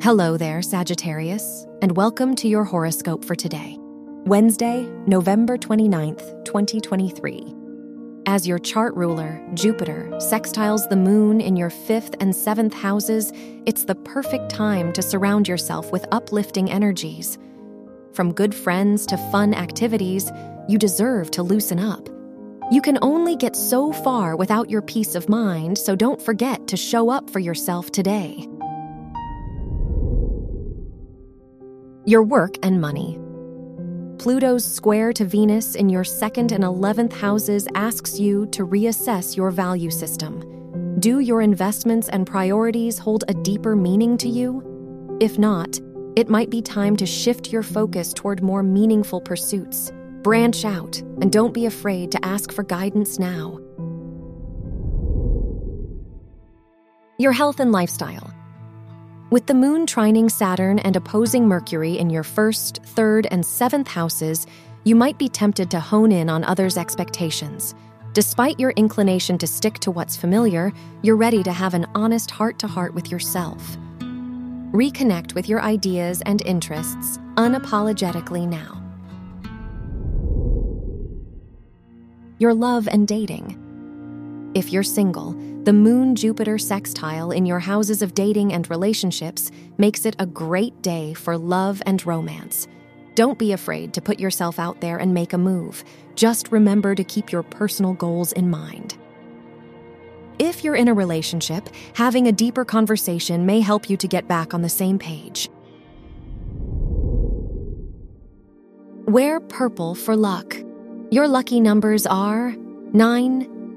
Hello there, Sagittarius, and welcome to your horoscope for today, Wednesday, November 29th, 2023. As your chart ruler, Jupiter, sextiles the moon in your fifth and seventh houses, it's the perfect time to surround yourself with uplifting energies. From good friends to fun activities, you deserve to loosen up. You can only get so far without your peace of mind, so don't forget to show up for yourself today. Your work and money. Pluto's square to Venus in your second and 11th houses asks you to reassess your value system. Do your investments and priorities hold a deeper meaning to you? If not, it might be time to shift your focus toward more meaningful pursuits. Branch out and don't be afraid to ask for guidance now. Your health and lifestyle. With the moon trining Saturn and opposing Mercury in your first, third, and seventh houses, you might be tempted to hone in on others' expectations. Despite your inclination to stick to what's familiar, you're ready to have an honest heart to heart with yourself. Reconnect with your ideas and interests unapologetically now. Your love and dating. If you're single, the Moon Jupiter sextile in your houses of dating and relationships makes it a great day for love and romance. Don't be afraid to put yourself out there and make a move. Just remember to keep your personal goals in mind. If you're in a relationship, having a deeper conversation may help you to get back on the same page. Wear purple for luck. Your lucky numbers are 9,